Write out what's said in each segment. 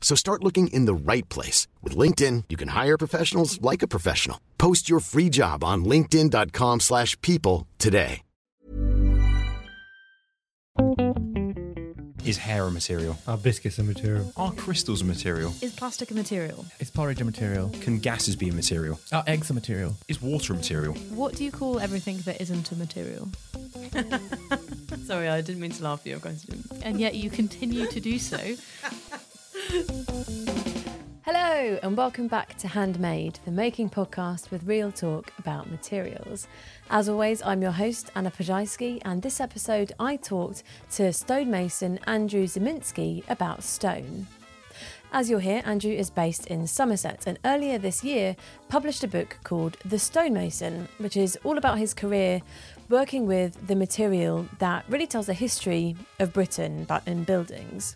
So start looking in the right place. With LinkedIn, you can hire professionals like a professional. Post your free job on linkedin.com slash people today. Is hair a material? Are biscuits a material? Are crystals a material? Is plastic a material? Is porridge a material? Can gases be a material? Are eggs a material? Is water a material? What do you call everything that isn't a material? Sorry, I didn't mean to laugh at your question. And yet you continue to do so. Hello, and welcome back to Handmade, the making podcast with real talk about materials. As always, I'm your host, Anna Pajajski, and this episode I talked to stonemason Andrew Ziminski about stone. As you'll hear, Andrew is based in Somerset and earlier this year published a book called The Stonemason, which is all about his career working with the material that really tells the history of Britain but in buildings.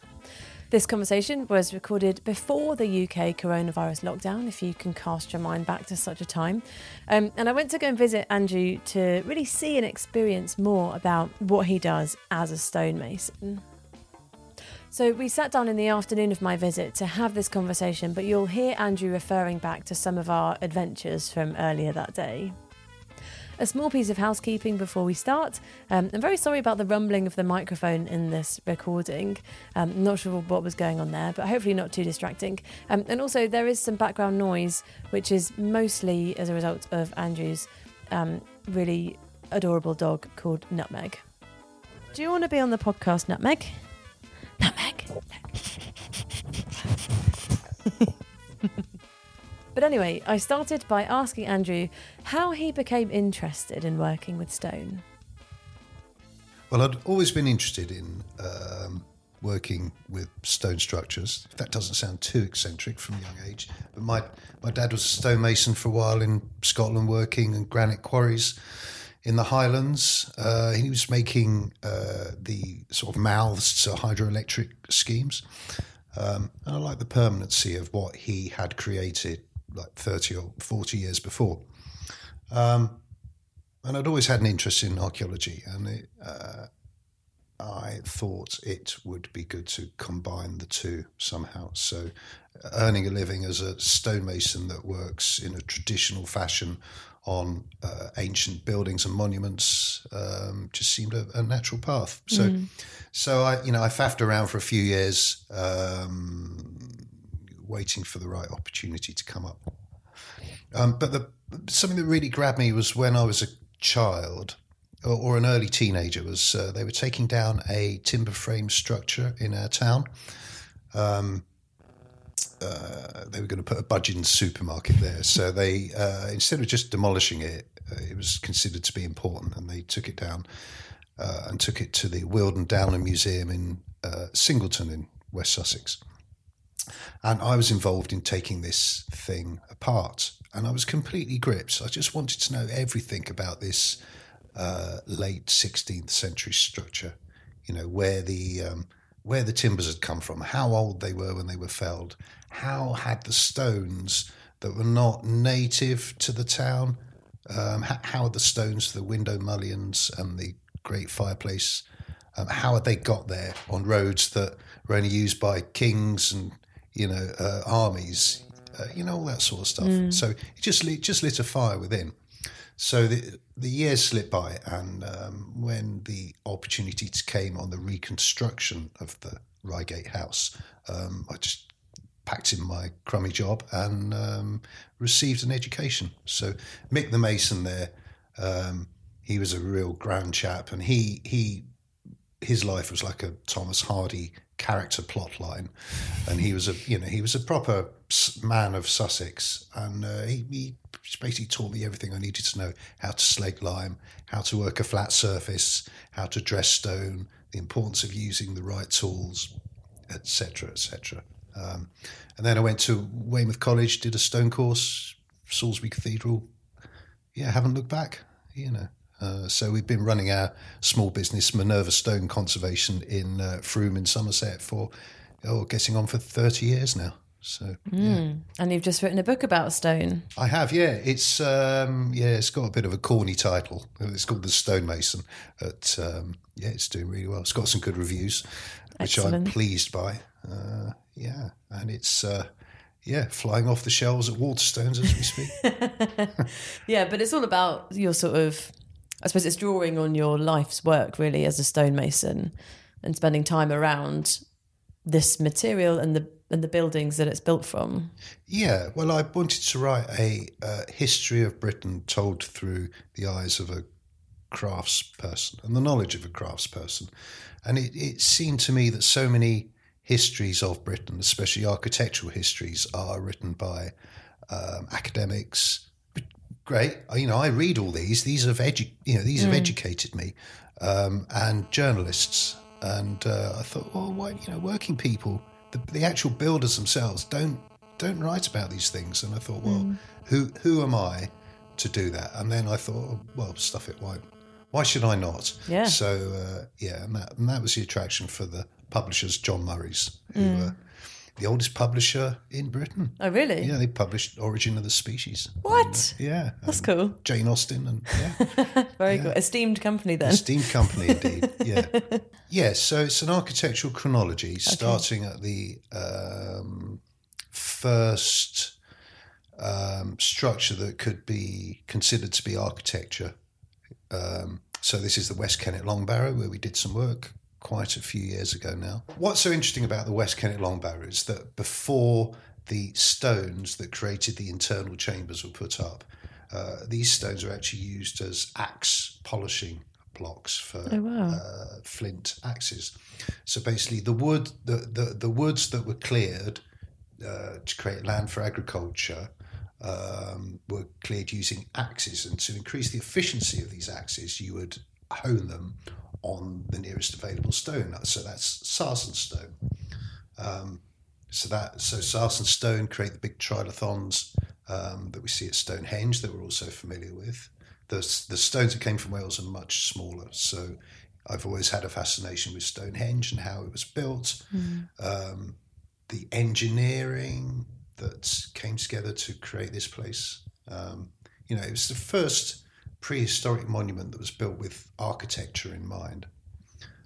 This conversation was recorded before the UK coronavirus lockdown, if you can cast your mind back to such a time. Um, and I went to go and visit Andrew to really see and experience more about what he does as a stonemason. So we sat down in the afternoon of my visit to have this conversation, but you'll hear Andrew referring back to some of our adventures from earlier that day. A small piece of housekeeping before we start. Um, I'm very sorry about the rumbling of the microphone in this recording. Um, not sure what was going on there, but hopefully not too distracting. Um, and also, there is some background noise, which is mostly as a result of Andrew's um, really adorable dog called Nutmeg. Do you want to be on the podcast, Nutmeg? Nutmeg. Anyway, I started by asking Andrew how he became interested in working with stone. Well, I'd always been interested in um, working with stone structures. That doesn't sound too eccentric from a young age. But my, my dad was a stonemason for a while in Scotland, working in granite quarries in the Highlands. Uh, he was making uh, the sort of mouths to hydroelectric schemes. Um, and I like the permanency of what he had created like 30 or 40 years before. Um, and I'd always had an interest in archaeology, and it, uh, I thought it would be good to combine the two somehow. So, earning a living as a stonemason that works in a traditional fashion on uh, ancient buildings and monuments um, just seemed a, a, natural path. So, mm. so I, you know, I faffed around for a few years. Um, waiting for the right opportunity to come up. Um, but the, something that really grabbed me was when I was a child or, or an early teenager. Was uh, they were taking down a timber frame structure in our town. Um, uh, they were going to put a Budgens supermarket there, so they uh, instead of just demolishing it, uh, it was considered to be important, and they took it down uh, and took it to the Weald and Downland Museum in uh, Singleton in West Sussex. And I was involved in taking this thing apart. And I was completely gripped. I just wanted to know everything about this uh, late 16th century structure, you know, where the. Um, where the timbers had come from, how old they were when they were felled, how had the stones that were not native to the town, um, how, had the stones, the window mullions and the great fireplace, um, how had they got there on roads that were only used by kings and you know, uh, armies, uh, you know, all that sort of stuff. Mm. So it just lit, just lit a fire within. So the the years slipped by, and um, when the opportunity came on the reconstruction of the Reigate House, um, I just packed in my crummy job and um, received an education. So Mick the Mason there, um, he was a real grand chap, and he he his life was like a Thomas Hardy character plot line, and he was a you know he was a proper man of Sussex, and uh, he, he basically taught me everything I needed to know: how to slake lime, how to work a flat surface, how to dress stone, the importance of using the right tools, etc., etc. Um, and then I went to Weymouth College, did a stone course, Salisbury Cathedral. Yeah, haven't looked back. You know. Uh, so we've been running our small business, Minerva Stone Conservation, in uh, Frome in Somerset for oh, getting on for thirty years now. So yeah. And you've just written a book about stone. I have, yeah. It's um, yeah, it's got a bit of a corny title. It's called The Stonemason. But um, yeah, it's doing really well. It's got some good reviews, which I'm pleased by. Uh, yeah, and it's uh, yeah, flying off the shelves at Waterstones as we speak. Yeah, but it's all about your sort of, I suppose it's drawing on your life's work really as a stonemason and spending time around this material and the and the buildings that it's built from. Yeah, well, I wanted to write a uh, history of Britain told through the eyes of a craftsperson and the knowledge of a craftsperson. And it, it seemed to me that so many histories of Britain, especially architectural histories, are written by um, academics. Great, you know, I read all these. These have edu- you know, these have educated me, um, and journalists. And uh, I thought, well, why, you know, working people, the, the actual builders themselves, don't don't write about these things. And I thought, well, who who am I to do that? And then I thought, oh, well, stuff it. Why why should I not? Yeah. So uh, yeah, and that and that was the attraction for the publishers, John Murray's, who were the oldest publisher in Britain. Oh really? Yeah, they published Origin of the Species. What? Yeah, That's and cool. Jane Austen and yeah, Very good. Esteemed company then. esteemed company indeed. Yeah, yeah. So it's an architectural chronology starting at the um, first um, structure that could be considered to be architecture. Um, so this is the West Kennet Long Barrow where we did some work quite a few years ago now. What's so interesting about the West Kennet Long Barrow is that before the stones that created the internal chambers were put up, uh, these stones are actually used as axe polishing blocks for uh, flint axes. So basically, the wood, the, the, the woods that were cleared uh, to create land for agriculture um, were cleared using axes. And to increase the efficiency of these axes, you would hone them on the nearest available stone. So that's sarsen stone. Um, so that so sarsen stone create the big trilithons um, that we see at Stonehenge that we're also familiar with. The, the stones that came from Wales are much smaller. So I've always had a fascination with Stonehenge and how it was built, um, the engineering that came together to create this place. Um, you know, it was the first prehistoric monument that was built with architecture in mind.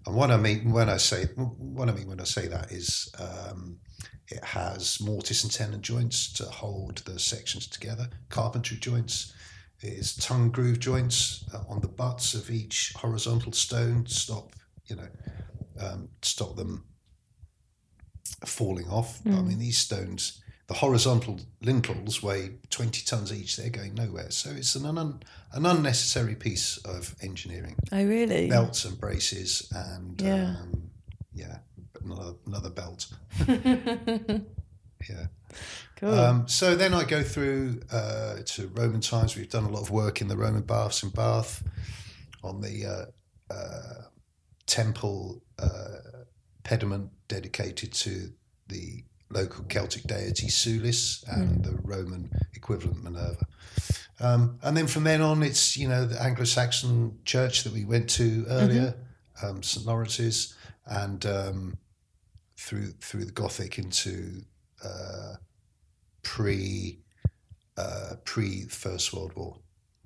And what I mean when I say what I mean when I say that is um, it has mortise and tenon joints to hold the sections together, carpentry joints. It is tongue groove joints uh, on the butts of each horizontal stone to stop, you know, um, stop them falling off. I mean, these stones, the horizontal lintels weigh 20 tons each. They're going nowhere. So it's an, un- an unnecessary piece of engineering. Oh really? Belts and braces and, Yeah. um, yeah, another, another belt. yeah. Cool. Um, so then I go through uh, to Roman times. We've done a lot of work in the Roman baths in Bath, on the uh, uh, temple uh, pediment dedicated to the local Celtic deity Sulis and the Roman equivalent Minerva. Um, and then from then on, it's you know the Anglo-Saxon church that we went to earlier, um, St Lawrence's, and um, through through the Gothic into uh, pre uh, pre First World War.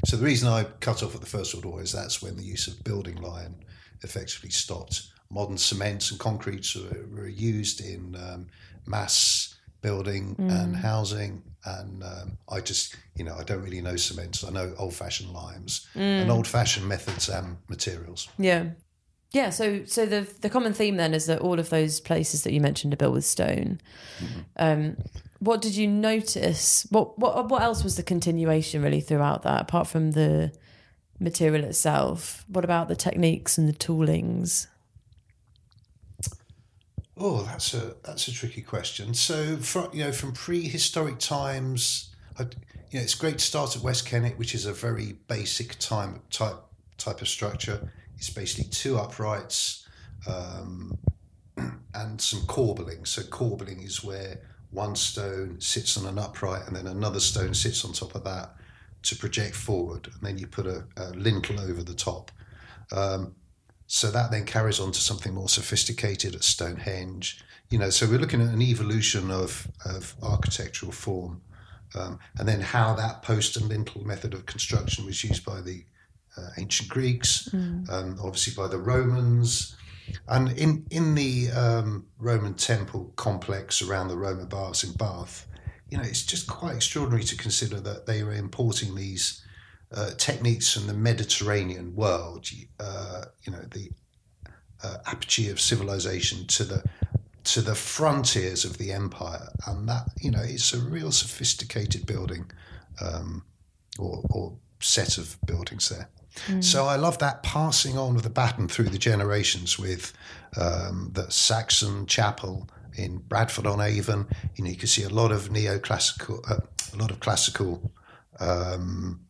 So the reason I cut off at the First World War is that's when the use of building lime effectively stopped. Modern cements and concretes were, were used in um, mass building and housing, and um, I just you know I don't really know cements. I know old-fashioned limes and old-fashioned methods and materials. Yeah. Yeah, so so the the common theme then is that all of those places that you mentioned are built with stone. Um, what did you notice? What what what else was the continuation really throughout that, apart from the material itself? What about the techniques and the toolings? Oh, that's a that's a tricky question. So, from you know, from prehistoric times, I, you know, it's great to start at West Kennet, which is a very basic time type type of structure. It's basically two uprights um, and some corbelling. So, corbelling is where one stone sits on an upright and then another stone sits on top of that to project forward, and then you put a, a lintel over the top. Um, so that then carries on to something more sophisticated at Stonehenge. You know, so we're looking at an evolution of, of architectural form, um, and then how that post and lintel method of construction was used by the uh, ancient Greeks, mm. um, obviously by the Romans, and in in the um, Roman temple complex around the Roman baths in Bath. You know, it's just quite extraordinary to consider that they were importing these uh, techniques from the Mediterranean world, uh, you know, the uh, apogee of civilization to the to the frontiers of the empire, and that you know it's a real sophisticated building um, or, or, set of buildings there. Mm. So I love that passing on of the baton through the generations with um, the Saxon chapel in Bradford on Avon. You know, you can see a lot of neoclassical, uh, a lot of classical um,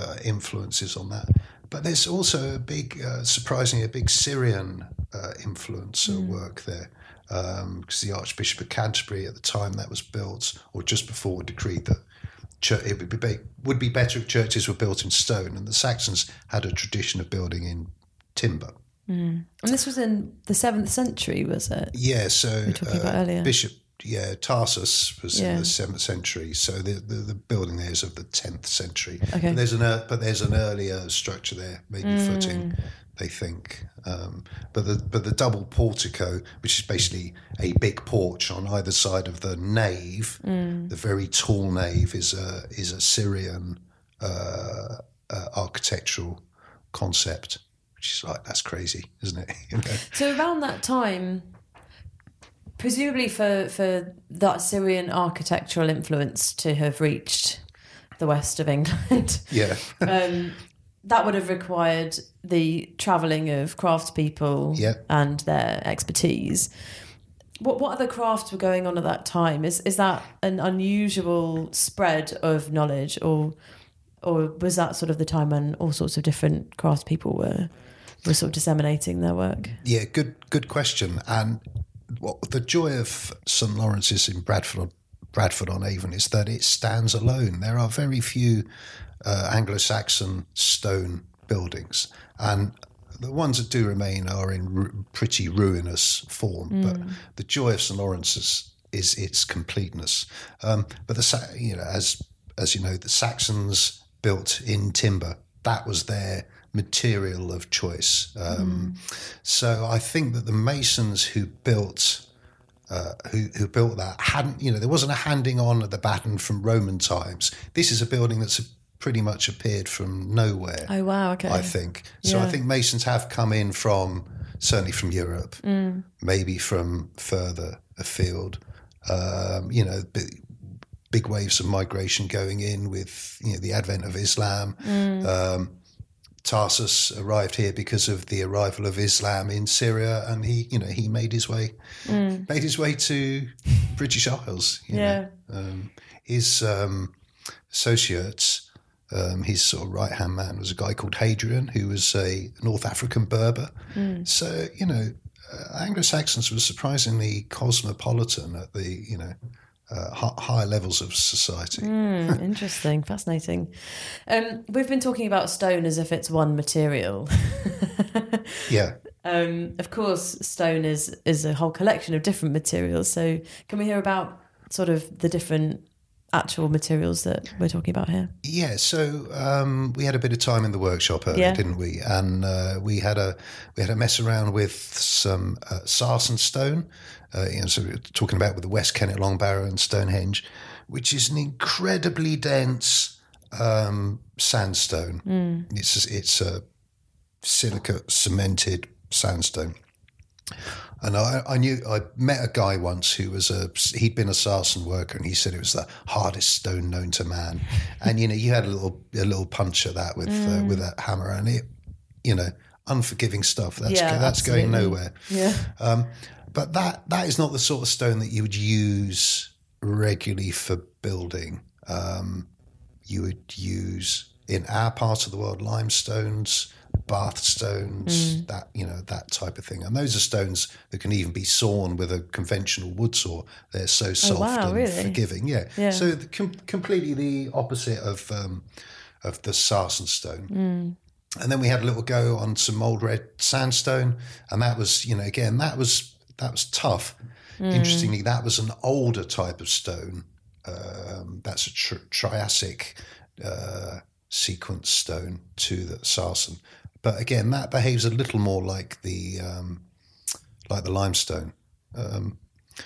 uh, influences on that. But there's also a big, uh, surprisingly, a big Syrian uh, influence mm. work there. Because um, the Archbishop of Canterbury at the time that was built, or just before, decreed that church, it would be, would be better if churches were built in stone. And the Saxons had a tradition of building in timber. Mm. And this was in the seventh century, was it? Yeah. So we were talking about uh, earlier. Bishop yeah, Tarsus was yeah. in the seventh century, so the, the, the building there is of the tenth century. Okay. But there's an but there's an earlier structure there, maybe mm. footing, they think. Um, but the but the double portico, which is basically a big porch on either side of the nave, mm. the very tall nave is a is a Syrian uh, uh, architectural concept, which is like that's crazy, isn't it? so around that time presumably for for that Syrian architectural influence to have reached the west of England. Yeah. um, that would have required the travelling of craftspeople yeah. and their expertise. What what other crafts were going on at that time? Is is that an unusual spread of knowledge, or or was that sort of the time when all sorts of different craftspeople were were sort of disseminating their work? Yeah, good good question. And what the joy of St Lawrence's in Bradford, Bradford on Avon is that it stands alone. There are very few uh, Anglo-Saxon stone buildings, and the ones that do remain are in ru- pretty ruinous form. Mm. But the joy of St Lawrence's is its completeness. Um, but the you know as as you know the Saxons built in timber. That was their material of choice. Um, mm. So I think that the masons who built uh, who, who built that hadn't, you know, there wasn't a handing on of the baton from Roman times. This is a building that's pretty much appeared from nowhere. Oh wow! Okay, I think so. Yeah. I think masons have come in from certainly from Europe, mm. maybe from further afield. Um, you know, big, waves of migration going in with you know the advent of Islam. Mm. Um, Tarsus arrived here because of the arrival of Islam in Syria, and he, you know, he made his way, mm. made his way to British Isles. yeah, um, his um, associates, um, his sort of right hand man was a guy called Hadrian, who was a North African Berber. Mm. So you know, uh, Anglo Saxons were surprisingly cosmopolitan at the you know uh, higher levels of society. Mm, interesting, fascinating. Um, we've been talking about stone as if it's one material. yeah. Um, of course, stone is is a whole collection of different materials. So, can we hear about sort of the different actual materials that we're talking about here? Yeah, so um, we had a bit of time in the workshop earlier, yeah. didn't we? And uh, we had a we had a mess around with some uh, sarsen stone, uh, you know, so we talking about with the West Kennet Long Barrow and Stonehenge, which is an incredibly dense um, sandstone. Mm. It's it's a silica cemented sandstone. And I, I knew I met a guy once who was a he'd been a sarsen worker, and he said it was the hardest stone known to man. And you know, you had a little a little punch at that with uh, with a hammer, and it, you know, unforgiving stuff. That's Yeah, that's going nowhere. Yeah. Um, but that that is not the sort of stone that you would use regularly for building. Um, you would use in our part of the world limestones, bath stones, Mm. that you know that type of thing. And those are stones that can even be sawn with a conventional wood saw. They're so soft Oh, wow, and really? forgiving. Yeah. Yeah. So the, com- completely the opposite of um, of the sarsen stone. Mm. And then we had a little go on some mold red sandstone, and that was, you know, again, that was that was tough. Interestingly, that was an older type of stone. Um, that's a tr- Triassic uh, sequence stone to the sarsen, but again, that behaves a little more like the um, like the limestone. Um,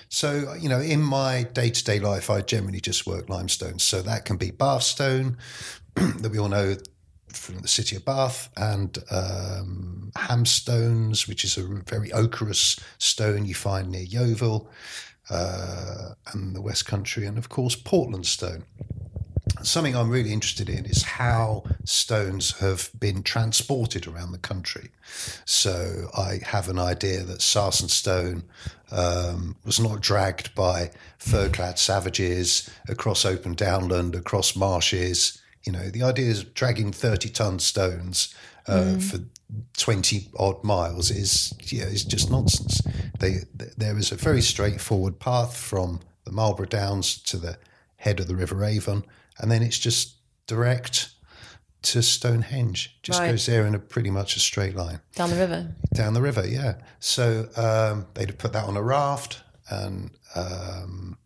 so, you know, in my day to day life, I generally just work limestone. So that can be Bath stone that we all know from the city of Bath, and um, hamstones, which is a very ochreous stone you find near Yeovil uh, and the West Country, and of course, Portland stone. Something I'm really interested in is how stones have been transported around the country. So I have an idea that Sarsen stone um, was not dragged by fur-clad savages across open downland, across marshes. You know, the idea is dragging 30-ton stones uh, for 20 odd miles is yeah, is just nonsense. They, there is a very straightforward path from the Marlborough Downs to the head of the River Avon, and then it's just direct to Stonehenge. Just Right. goes there in a pretty much a straight line Down the river. down the river. Yeah, so um, they'd have put that on a raft, and um,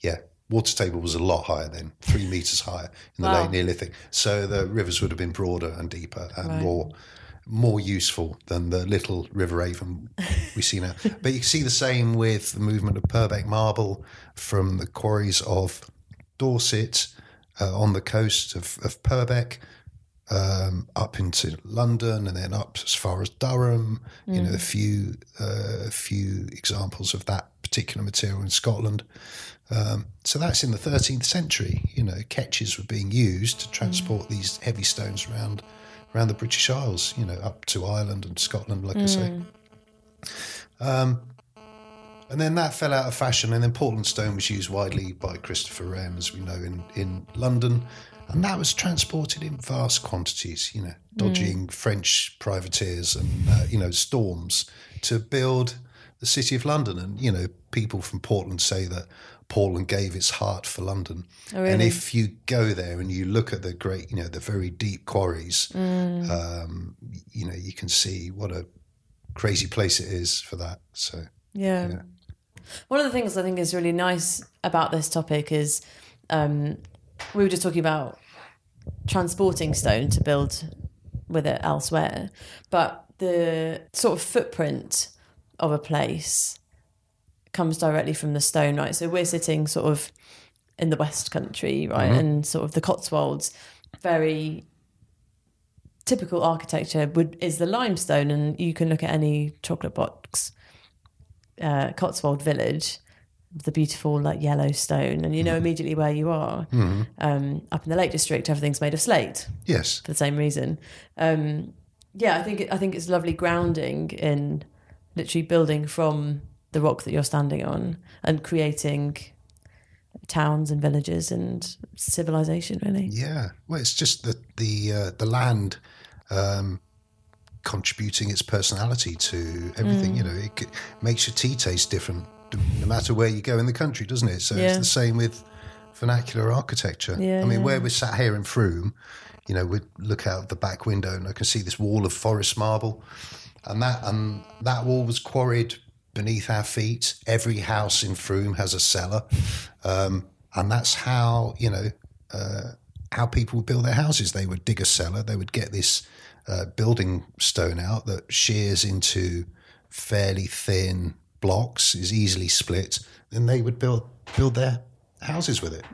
yeah, water table was a lot higher then, three meters higher in the Wow. late Neolithic. So the rivers would have been broader and deeper and Right. more more useful than the little River Avon we see now. but you can see the same with the movement of Purbeck marble from the quarries of Dorset uh, on the coast of, of Purbeck um, up into London and then up as far as Durham. You know, a few uh, a few examples of that particular material in Scotland. Um, so that's in the 13th century. You know, ketches were being used to transport these heavy stones around around the British Isles. You know, up to Ireland and Scotland, like I say. Um, and then that fell out of fashion, and then Portland stone was used widely by Christopher Wren, as we know, in, in London. And that was transported in vast quantities, you know, dodging French privateers and, uh, you know, storms to build the city of London. And, you know, people from Portland say that Portland gave its heart for London. Oh, really? And if you go there and you look at the great, you know, the very deep quarries, Mm. um, you know, you can see what a crazy place it is for that. So, Yeah. Yeah. One of the things I think is really nice about this topic is um, we were just talking about transporting stone to build with it elsewhere, but the sort of footprint of a place comes directly from the stone, right? So we're sitting sort of in the West Country, right, and sort of the Cotswolds, very typical architecture would is the limestone, and you can look at any chocolate box uh, Cotswold village, the beautiful like yellow stone, and you know immediately where you are. Um, up in the Lake District, everything's made of slate yes. for the same reason. Um, yeah, I think I think it's lovely grounding in literally building from the rock that you're standing on and creating towns and villages and civilization. Really, Yeah, well, it's just the the uh, the land um, contributing its personality to everything. You know, it makes your tea taste different no matter where you go in the country, doesn't it? So Yeah. it's the same with vernacular architecture. Yeah, I mean, yeah. where we're sat here in Frome, you know, we look out the back window and I can see this wall of forest marble, and that and that wall was quarried beneath our feet. Every house in Frome has a cellar, um, and that's how you know uh, how people would build their houses. They would dig a cellar. They would get this uh, building stone out that shears into fairly thin blocks, is easily split. Then they would build build their houses with it,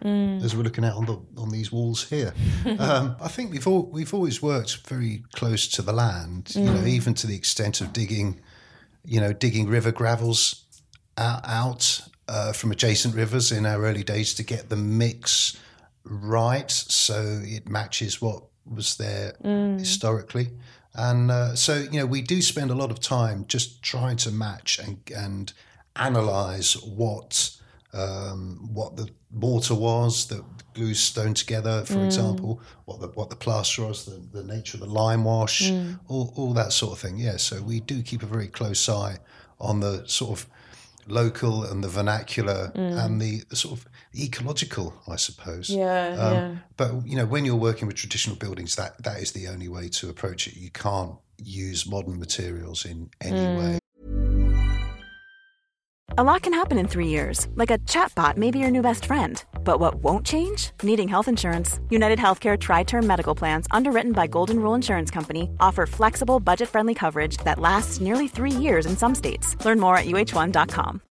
as we're looking out on the on these walls here. um, I think we've all, we've always worked very close to the land, you know, even to the extent of digging you know, digging river gravels out, out uh, from adjacent rivers in our early days to get the mix right so it matches what was there historically. And uh, so, you know, we do spend a lot of time just trying to match and, and analyze what um, what the mortar was that glues stone together, for example, what the what the plaster was, the, the nature of the lime wash, all, all that sort of thing. Yeah, so we do keep a very close eye on the sort of local and the vernacular and the, the sort of ecological, I suppose. Yeah, Um, yeah. But you know, when you're working with traditional buildings, that that is the only way to approach it. You can't use modern materials in any way. A lot can happen in three years, like a chatbot may be your new best friend. But what won't change? Needing health insurance. United Healthcare Tri Term Medical Plans, underwritten by Golden Rule Insurance Company, offer flexible, budget friendly coverage that lasts nearly three years in some states. Learn more at uh1.com.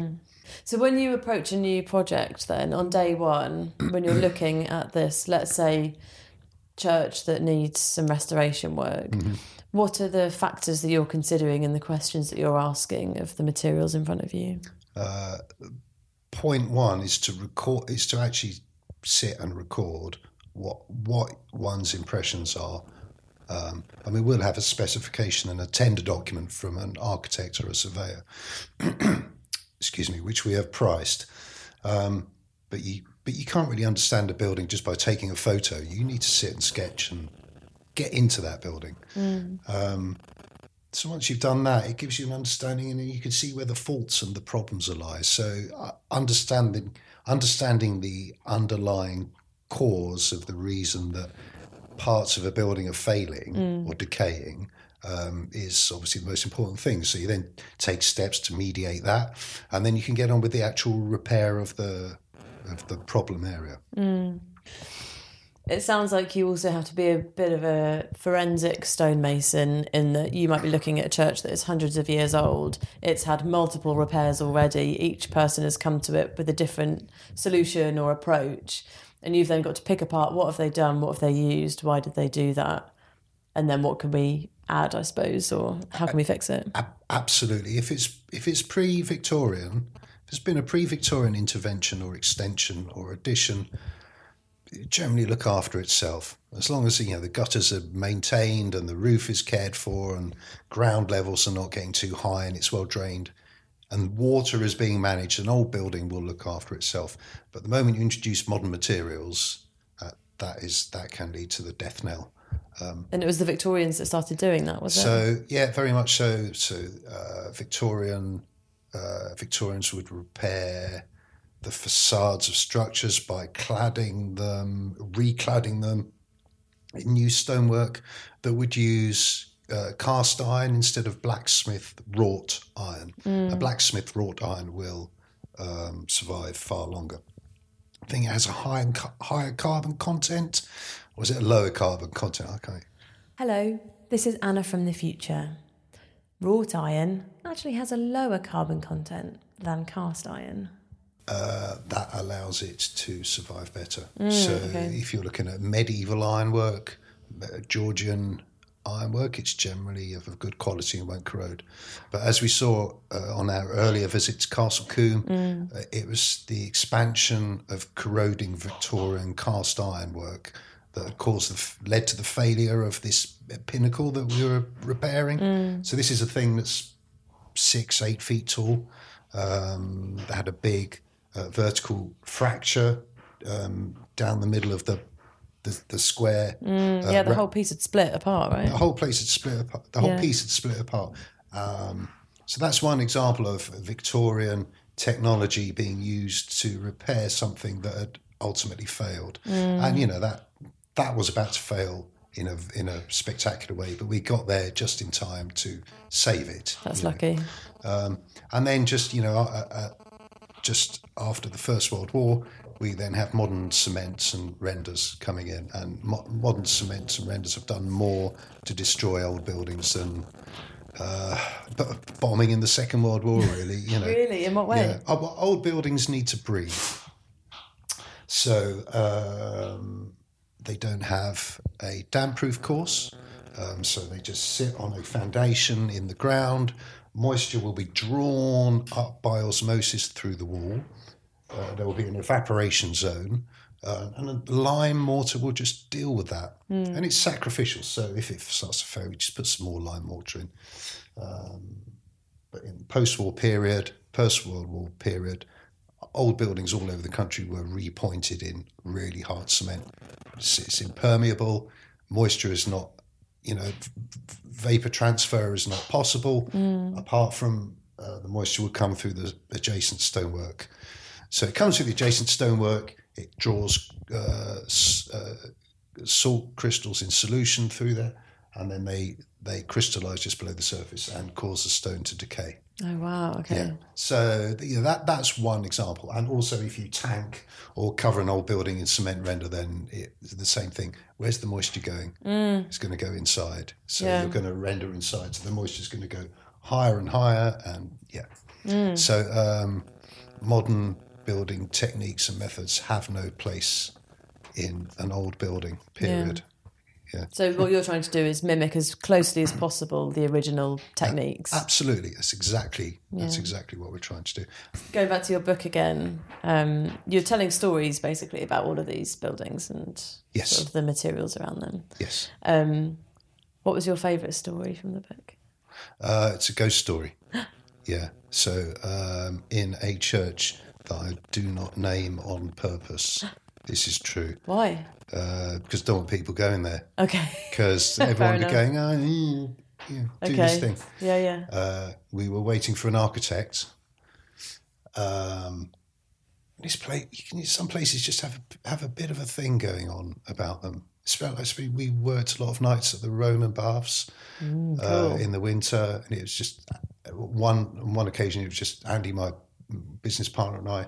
Mm. So when you approach a new project, then on day one, when you're looking at this, let's say, church that needs some restoration work, mm-hmm. what are the factors that you're considering and the questions that you're asking of the materials in front of you? Uh, point one is to record is to actually sit and record what what one's impressions are. Um, I mean, we'll have a specification and a tender document from an architect or a surveyor. excuse me, which we have priced. Um, but you but you can't really understand a building just by taking a photo. You need to sit and sketch and get into that building. Um, so once you've done that, it gives you an understanding, and you can see where the faults and the problems lie. So uh, understanding understanding the underlying cause of the reason that parts of a building are failing or decaying um, is obviously the most important thing. So you then take steps to mediate that, and then you can get on with the actual repair of the of the problem area. It sounds like you also have to be a bit of a forensic stonemason in that you might be looking at a church that is hundreds of years old. It's had multiple repairs already. Each person has come to it with a different solution or approach. And you've then got to pick apart what have they done, what have they used, why did they do that? And then what can we add, I suppose, or how can we fix it? Absolutely. If it's if it's pre-Victorian, if there's been a pre-Victorian intervention or extension or addition, generally look after itself. As long as you know the gutters are maintained and the roof is cared for and ground levels are not getting too high and it's well drained, and water is being managed, an old building will look after itself. But the moment you introduce modern materials, uh, that is that can lead to the death knell. And it was the Victorians that started doing that, was it? So yeah, very much so. So uh, Victorian uh, Victorians would repair the facades of structures by cladding them, recladding them in new stonework that would use uh, cast iron instead of blacksmith wrought iron. A blacksmith wrought iron will um, survive far longer. I think it has a higher, higher carbon content, or is it a lower carbon content? Okay. Hello, this is Anna from the future. Wrought iron actually has a lower carbon content than cast iron. that allows it to survive better. Mm, so if you're looking at medieval ironwork, uh, Georgian ironwork, it's generally of, of good quality and won't corrode. But as we saw uh, on our earlier visit to Castle Combe, Mm. uh, it was the expansion of corroding Victorian cast ironwork that caused the, led to the failure of this pinnacle that we were repairing. Mm. So this is a thing that's six, eight feet tall. Um, that had a big uh, vertical fracture um, down the middle of the the, the square. Mm, uh, yeah, the re- whole piece had split apart, right? the whole place had split apart. The whole Yeah. piece had split apart. Um, so that's one example of Victorian technology being used to repair something that had ultimately failed. Mm. And you know that that was about to fail in a in a spectacular way, but we got there just in time to save it. That's lucky. Um, and then just you know, uh, uh, just after the First World War, we then have modern cements and renders coming in, and mo- modern cements and renders have done more to destroy old buildings than uh, b- bombing in the Second World War. Really, you know. Really? In what way? Yeah, Oh, old buildings need to breathe. So um, they don't have a damp-proof course. Um, so they just sit on a foundation in the ground. Moisture will be drawn up by osmosis through the wall. Uh, there will be an evaporation zone, uh, and a lime mortar will just deal with that. And it's sacrificial. So if it starts to fail, we just put some more lime mortar in. Um, but in post-war period, post-World War period, old buildings all over the country were repointed in really hard cement. It's, it's impermeable. Moisture is not, you know, vapor transfer is not possible. Apart from uh, the moisture would come through the adjacent stonework. So it comes through the adjacent stonework. It draws uh, s- uh, salt crystals in solution through there, and then they they crystallize just below the surface and cause the stone to decay. Oh wow. Okay. Yeah. So you know, that that's one example. And also, if you tank or cover an old building in cement render, then it's the same thing. Where's the moisture going? It's going to go inside. So Yeah. you're going to render inside. So the moisture is going to go higher and higher. And yeah. So um, modern building techniques and methods have no place in an old building. Period. So what you're trying to do is mimic as closely as possible the original techniques. Absolutely, that's exactly that's exactly what we're trying to do. Going back to your book again, um, you're telling stories basically about all of these buildings and Yes. sort of the materials around them. Yes. Um, what was your favourite story from the book? Uh, it's a ghost story. yeah. So um, in a church that I do not name on purpose, this is true Why? uh, because don't want people going there Okay. because everyone be going, oh, yeah, yeah, do okay. this thing. Yeah, yeah. Uh, we were waiting for an architect. Um, this place, you can, some places just have a, have a bit of a thing going on about them. Especially, we worked a lot of nights at the Roman baths uh, in the winter, and it was just one on one occasion. It was just Andy, my business partner, and I,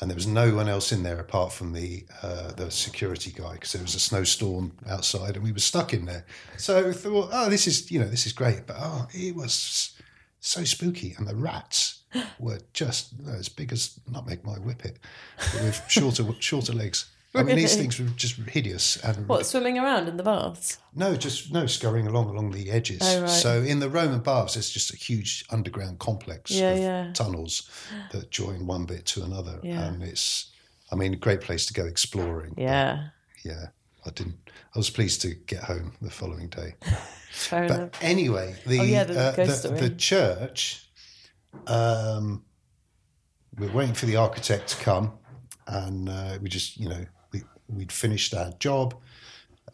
and there was no one else in there apart from the uh, the security guy because there was a snowstorm outside, and we were stuck in there. So we thought, oh, this is you know this is great, but oh, it was so spooky, and the rats were just as big as Nutmeg my whippet, but with shorter shorter legs. I mean, these things were just hideous and What, swimming around in the baths? no, just no scurrying along along the edges. Oh, right. So in the Roman baths, there's just a huge underground complex Yeah, of yeah. tunnels that join one bit to another, Yeah. and it's, I mean, a great place to go exploring. Yeah. yeah. I didn't. I was pleased to get home the following day. Fair But enough. anyway, the Oh, yeah, the uh, the, the church, um, we're waiting for the architect to come, and uh, we just, you know, we'd finished our job.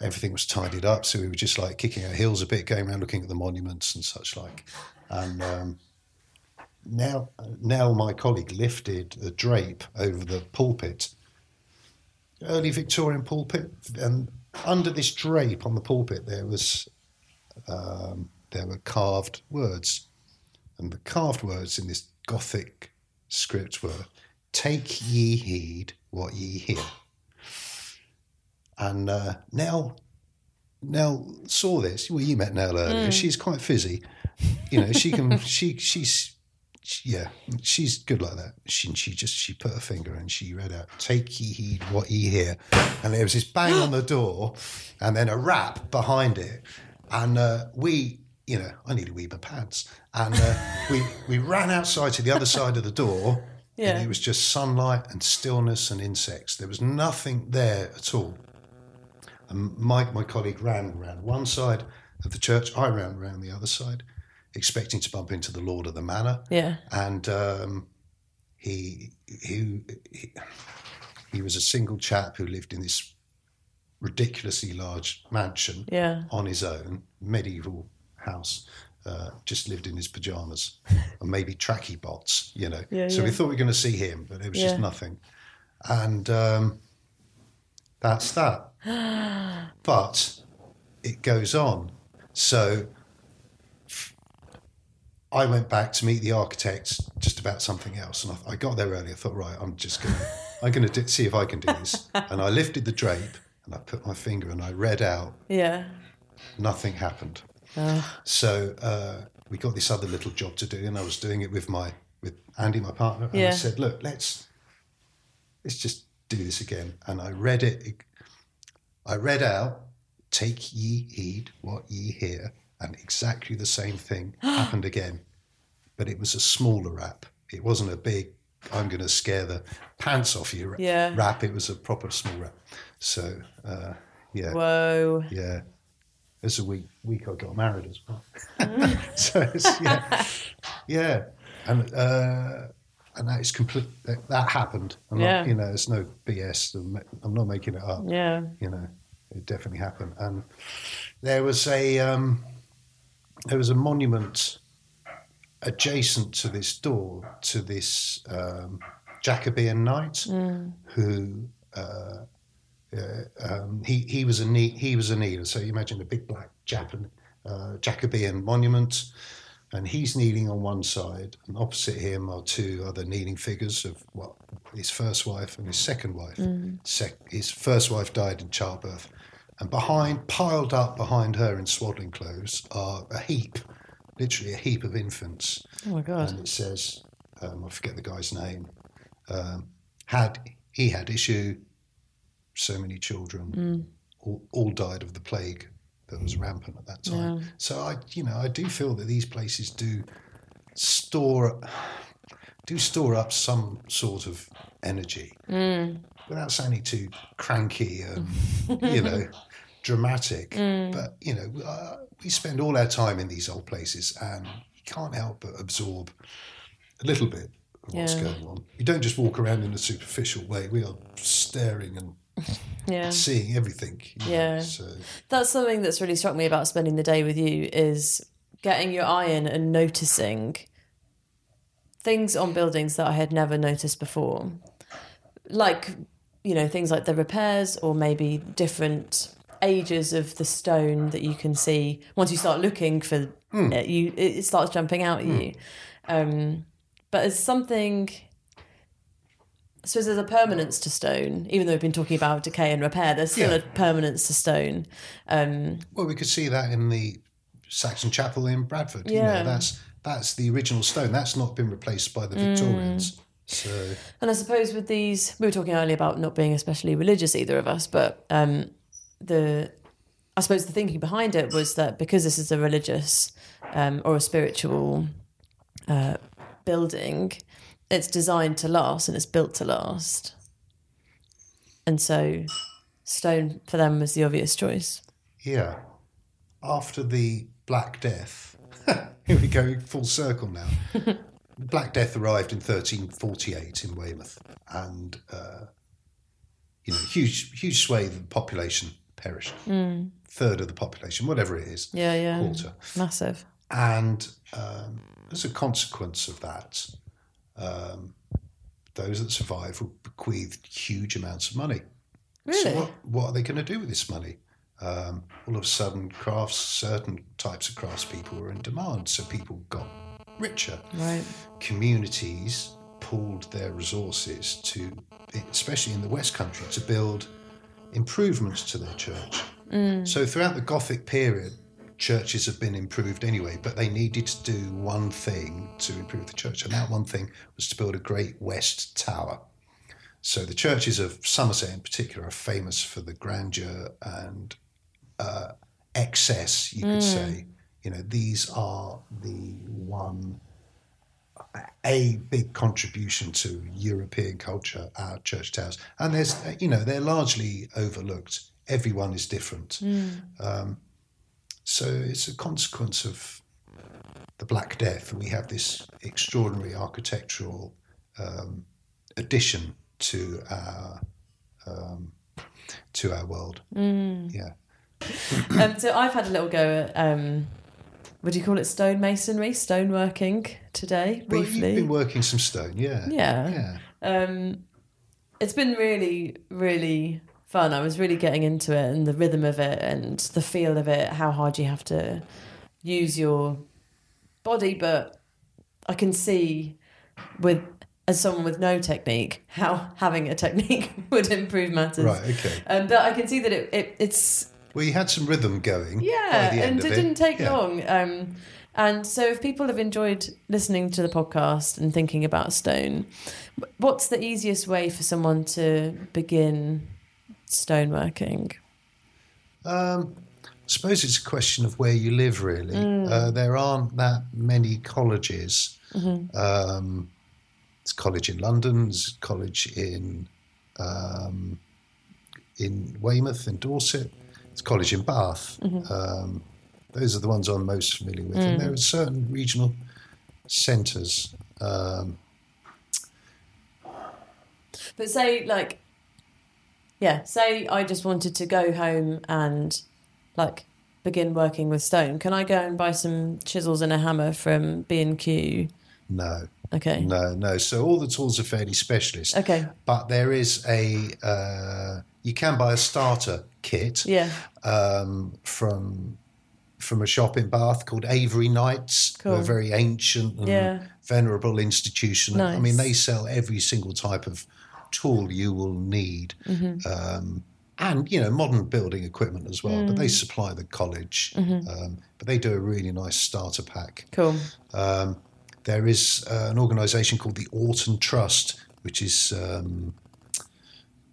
Everything was tidied up, so we were just like kicking our heels a bit, going around looking at the monuments and such like. And um, now, Nell, my colleague, lifted a drape over the pulpit, early Victorian pulpit, and under this drape on the pulpit there was um, there were carved words, and the carved words in this Gothic script were "Take ye heed what ye hear." And uh, Nell, Nell saw this. Well, you met Nell earlier. She's quite fizzy. You know, she can. she she's. she- yeah, she's good like that. She she just she put her finger and she read out, "Take ye heed what ye hear," and there was this bang on the door, and then a rap behind it, and uh, we, you know, I nearly weed my pants, and uh, we we ran outside to the other side of the door, Yeah. and it was just sunlight and stillness and insects. There was nothing there at all. And Mike, my colleague, ran around one side of the church. I ran around the other side, expecting to bump into the Lord of the Manor. Yeah. And um, he, he, he, he was a single chap who lived in this ridiculously large mansion Yeah. on his own, medieval house. Uh, just lived in his pajamas, and maybe tracky bots, you know. Yeah, so we thought we were going to see him, but it was Yeah. just nothing. And um, that's that. but it goes on. So I went back to meet the architect just about something else, and I, I got there early. I thought, right, I'm just going to, I'm going to see if I can do this. and I lifted the drape and I put my finger and I read out. Yeah. Nothing happened. So uh, we got this other little job to do, and I was doing it with my with Andy, my partner. And I said, look, let's let's just do this again. And I read it. I read out, "Take ye heed what ye hear," and exactly the same thing happened again, but it was a smaller rap. It wasn't a big. I'm going to scare the pants off you Yeah. rap. It was a proper small rap. So uh, yeah, Whoa. yeah. It's a week week I got married as well. so it's, yeah, yeah, and uh, and that is complete. That, that happened. I'm Yeah. not, you know, it's no BS. I'm, not making it up. Yeah. You know, it definitely happened. And there was a um, there was a monument adjacent to this door to this um, Jacobean knight who. Uh, uh, um, he he was a he was a kneeler. So you imagine a big black Japan, uh, Jacobean monument, and he's kneeling on one side, and opposite him are two other kneeling figures of what his first wife and his second wife. Sec- his first wife died in childbirth, and behind, piled up behind her in swaddling clothes, are a heap, literally a heap of infants. Oh my God. and it says, um, I forget the guy's name, um, had he had issue, so many children, all, all died of the plague that was rampant at that time. So I, you know, I do feel that these places do store do store up some sort of energy without sounding too cranky and you know dramatic. But you know, uh, we spend all our time in these old places, and you can't help but absorb a little bit of what's Yeah. going on. You don't just walk around in a superficial way. We are staring and Yeah. seeing everything. you know, Yeah. So That's something that's really struck me about spending the day with you is getting your eye in and noticing things on buildings that I had never noticed before. Like, you know, things like the repairs or maybe different ages of the stone that you can see once you start looking for it, you it starts jumping out at you. Um, but it's something I suppose there's a permanence to stone, even though we've been talking about decay and repair. There's still Yeah. a permanence to stone. Um, Well, we could see that in the Saxon Chapel in Bradford. You Yeah. know, that's that's the original stone. That's not been replaced by the Mm. Victorians. So and I suppose with these, we were talking earlier about not being especially religious, either of us, but um, the, I suppose the thinking behind it was that because this is a religious um, or a spiritual uh, building, it's designed to last and it's built to last. And so stone for them was the obvious choice. yeah, after the Black Death, here we go full circle now. Black Death arrived in 1348 in Weymouth, and uh, you know, huge huge swathe of the population perished. Third of the population, whatever it is, Yeah, yeah. quarter. Massive. And um, as a consequence of that, um, those that survive will bequeath huge amounts of money. Really? So what, what are they going to do with this money? Um, all of a sudden, crafts, certain types of craftspeople were in demand, so people got richer. Right. Communities pooled their resources to, especially in the West Country, to build improvements to their church. So throughout the Gothic period, churches have been improved anyway, but they needed to do one thing to improve the church, and that one thing was to build a great West Tower. So the churches of Somerset, in particular, are famous for the grandeur and uh, excess. You could say, you know, these are the one a big contribution to European culture, our church towers, and there's you know they're largely overlooked. Everyone is different. Um, so it's a consequence of the Black Death, and we have this extraordinary architectural um, addition to our um, to our world. Mm. Yeah. um, so I've had a little go at, um, would you call it stonemasonry, stoneworking today, Well, briefly? you've been working some stone, yeah. Yeah. Yeah. Um, it's been really, really fun. I was really getting into it and the rhythm of it and the feel of it, how hard you have to use your body. But I can see with as someone with no technique how having a technique would improve matters. Right, okay. Um, but I can see that it, it it's Well, you had some rhythm going. yeah, by the end and of it didn't take Yeah. long. Um, and so, if people have enjoyed listening to the podcast and thinking about stone, what's the easiest way for someone to begin stoneworking? Um, I suppose it's a question of where you live, really. Mm. Uh, there aren't that many colleges. Mhm. Um, there's college in London, there's college in um, in Weymouth, in Dorset, there's college in Bath. Mhm. Um, those are the ones I'm most familiar with. Mm. And there are certain regional centres. Um, But say, like, yeah, say I just wanted to go home and like begin working with stone. Can I go and buy some chisels and a hammer from B and Q? no. Okay. No, no. So all the tools are fairly specialist. Okay. But there is a uh, you can buy a starter kit. Yeah. Um, from from a shop in Bath called Avery Knights. Cool. A very ancient and Yeah. venerable institution. Nice. I mean, they sell every single type of tool you will need. Mhm. Um, and you know modern building equipment as well, but they Mm. supply the college. Mhm. Um, but they do a really nice starter pack. Cool. Um, there is uh, an organisation called the Orton Trust, which is um,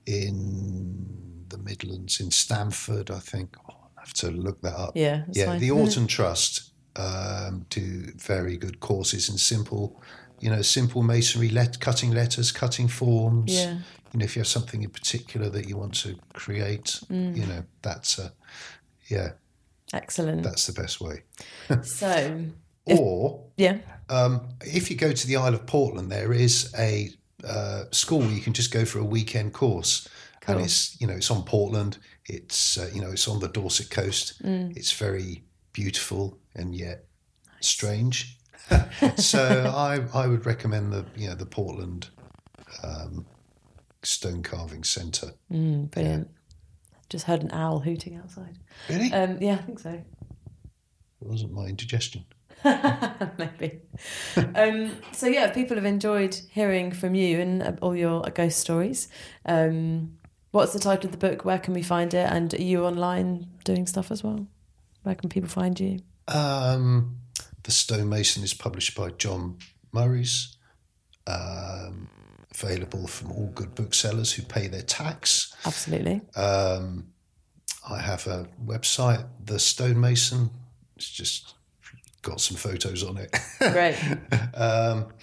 in the Midlands, in Stamford, I think. Oh, I have to look that up. Yeah, yeah. fine. The Orton Trust um, do very good courses in simple, you know, simple masonry, let, cutting letters, cutting forms. Yeah. You know, if you have something in particular that you want to create, Mm. you know, that's a, yeah, Excellent. that's the best way. so, if- Or yeah. um, if you go to the Isle of Portland, there is a uh, school where you can just go for a weekend course, Cool. and it's you know it's on Portland. It's uh, you know it's on the Dorset coast. Mm. It's very beautiful and yet strange. so I I would recommend the you know the Portland um, Stone Carving Centre. Mm, brilliant. Just heard an owl hooting outside. Really? Um, yeah, I think so. It wasn't my indigestion. Maybe. um, so yeah, people have enjoyed hearing from you and uh, all your ghost stories. Um, what's the title of the book? Where can we find it? And are you online doing stuff as well? Where can people find you? Um, the Stonemason is published by John Murray's. Um, available from all good booksellers who pay their tax. Absolutely. Um, I have a website, The Stonemason. It's just got some photos on it. Great. um,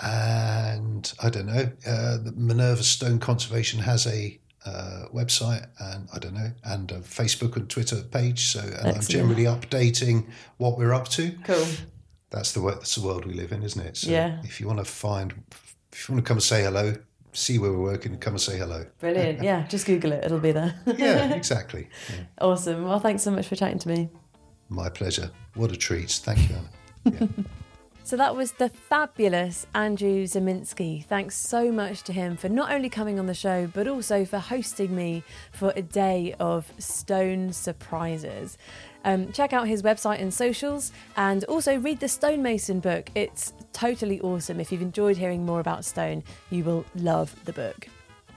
and I don't know. Uh, the Minerva Stone Conservation has a uh, website, and I don't know, and a Facebook and Twitter page. So, and I'm generally updating what we're up to. Cool. That's the that's the world we live in, isn't it? So Yeah. If you want to find, if you want to come and say hello, see where we're working, come and say hello. Brilliant. Yeah, just Google it. It'll be there. Yeah, exactly. Yeah. awesome. Well, thanks so much for chatting to me. My pleasure. What a treat. Thank you, Anna. So that was the fabulous Andrew Ziminski. Thanks so much to him for not only coming on the show, but also for hosting me for a day of stone surprises. Um, check out his website and socials and also read the Stonemason book. It's totally awesome. If you've enjoyed hearing more about stone, you will love the book.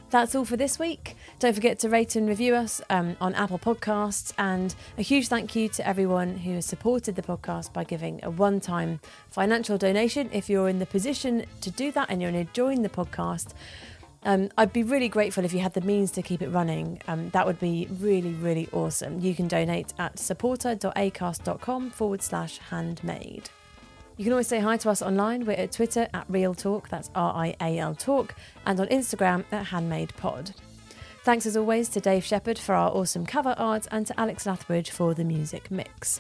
That's all for this week. Don't forget to rate and review us um, on Apple Podcasts. And a huge thank you to everyone who has supported the podcast by giving a one time financial donation. If you're in the position to do that and you're enjoying the podcast, um, I'd be really grateful if you had the means to keep it running. Um, that would be really, really awesome. You can donate at supporter.acast.com forward slash handmade. You can always say hi to us online. We're at Twitter at Real Talk, that's R I A L Talk, and on Instagram at Handmade Pod. Thanks as always to Dave Shepherd for our awesome cover art and to Alex Lathbridge for the music mix.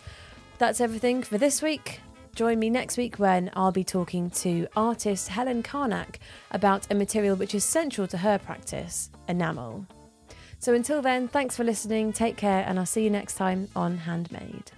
That's everything for this week. Join me next week when I'll be talking to artist Helen Carnac about a material which is central to her practice enamel. So until then, thanks for listening, take care, and I'll see you next time on Handmade.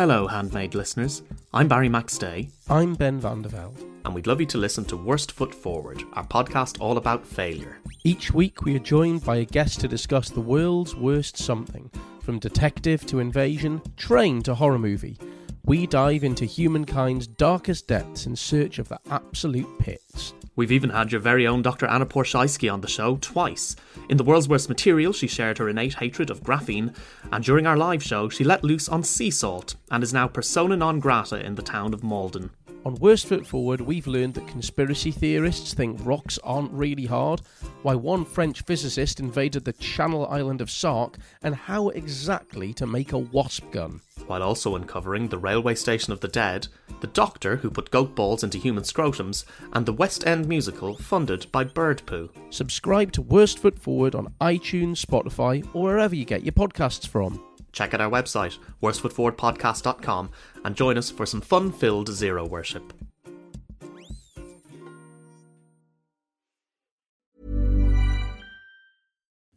Hello, Handmade listeners. I'm Barry McStay, I'm Ben van der Velde. and we'd love you to listen to Worst Foot Forward, our podcast all about failure. Each week we are joined by a guest to discuss the world's worst something, from detective to invasion, train to horror movie. We dive into humankind's darkest depths in search of the absolute pits. We've even had your very own Dr. Anna Ploszajski on the show twice. In The World's Worst Material, she shared her innate hatred of graphene, and during our live show, she let loose on sea salt and is now persona non grata in the town of Maldon. On Worst Foot Forward, we've learned that conspiracy theorists think rocks aren't really hard, why one French physicist invaded the Channel Island of Sark, and how exactly to make a wasp gun. While also uncovering the railway station of the dead, the doctor who put goat balls into human scrotums, and the West End musical funded by bird poo. Subscribe to Worst Foot Forward on iTunes, Spotify, or wherever you get your podcasts from. Check out our website, worstfootforwardpodcast.com, and join us for some fun filled zero worship.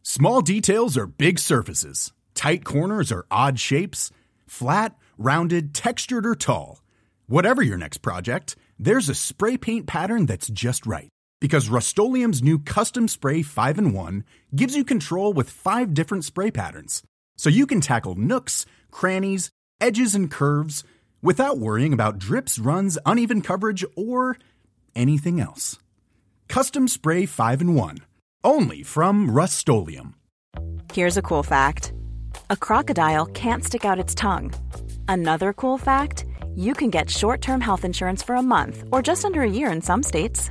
Small details are big surfaces. Tight corners are odd shapes. Flat, rounded, textured, or tall. Whatever your next project, there's a spray paint pattern that's just right. Because Rust new Custom Spray 5 in 1 gives you control with five different spray patterns. So you can tackle nooks, crannies, edges, and curves without worrying about drips, runs, uneven coverage, or anything else. Custom Spray 5 in 1. Only from Rust Here's a cool fact a crocodile can't stick out its tongue. Another cool fact you can get short term health insurance for a month or just under a year in some states.